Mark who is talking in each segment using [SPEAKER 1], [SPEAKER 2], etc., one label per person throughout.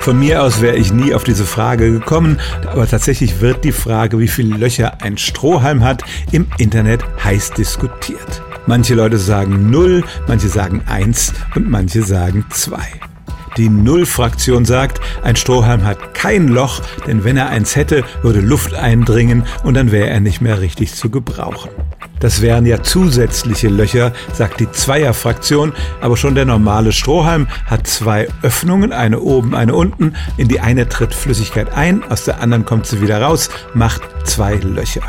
[SPEAKER 1] Von mir aus wäre ich nie auf diese Frage gekommen, aber tatsächlich wird die Frage, wie viele Löcher ein Strohhalm hat, im Internet heiß diskutiert. Manche Leute sagen null, manche sagen eins und manche sagen zwei. Die Null-Fraktion sagt, ein Strohhalm hat kein Loch, denn wenn er eins hätte, würde Luft eindringen und dann wäre er nicht mehr richtig zu gebrauchen. Das wären ja zusätzliche Löcher, sagt die Zweierfraktion, aber schon der normale Strohhalm hat zwei Öffnungen, eine oben, eine unten. In die eine tritt Flüssigkeit ein, aus der anderen kommt sie wieder raus, macht zwei Löcher.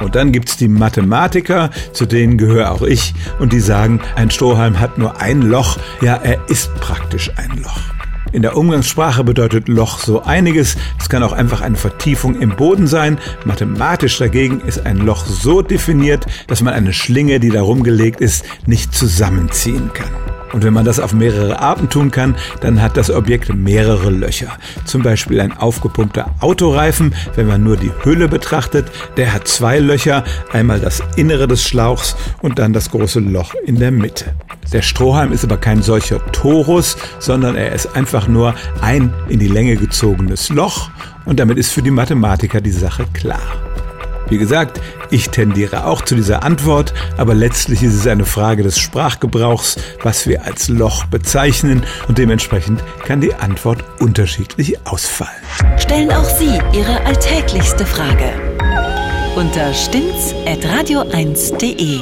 [SPEAKER 1] Und dann gibt's die Mathematiker, zu denen gehöre auch ich, und die sagen, ein Strohhalm hat nur ein Loch, ja, er ist praktisch ein Loch. In der Umgangssprache bedeutet Loch so einiges. Es kann auch einfach eine Vertiefung im Boden sein. Mathematisch dagegen ist ein Loch so definiert, dass man eine Schlinge, die darum gelegt ist, nicht zusammenziehen kann. Und wenn man das auf mehrere Arten tun kann, dann hat das Objekt mehrere Löcher. Zum Beispiel ein aufgepumpter Autoreifen, wenn man nur die Hülle betrachtet, der hat zwei Löcher, einmal das Innere des Schlauchs und dann das große Loch in der Mitte. Der Strohhalm ist aber kein solcher Torus, sondern er ist einfach nur ein in die Länge gezogenes Loch und damit ist für die Mathematiker die Sache klar. Wie gesagt, ich tendiere auch zu dieser Antwort, aber letztlich ist es eine Frage des Sprachgebrauchs, was wir als Loch bezeichnen und dementsprechend kann die Antwort unterschiedlich ausfallen.
[SPEAKER 2] Stellen auch Sie Ihre alltäglichste Frage unter stimmtz.radio1.de.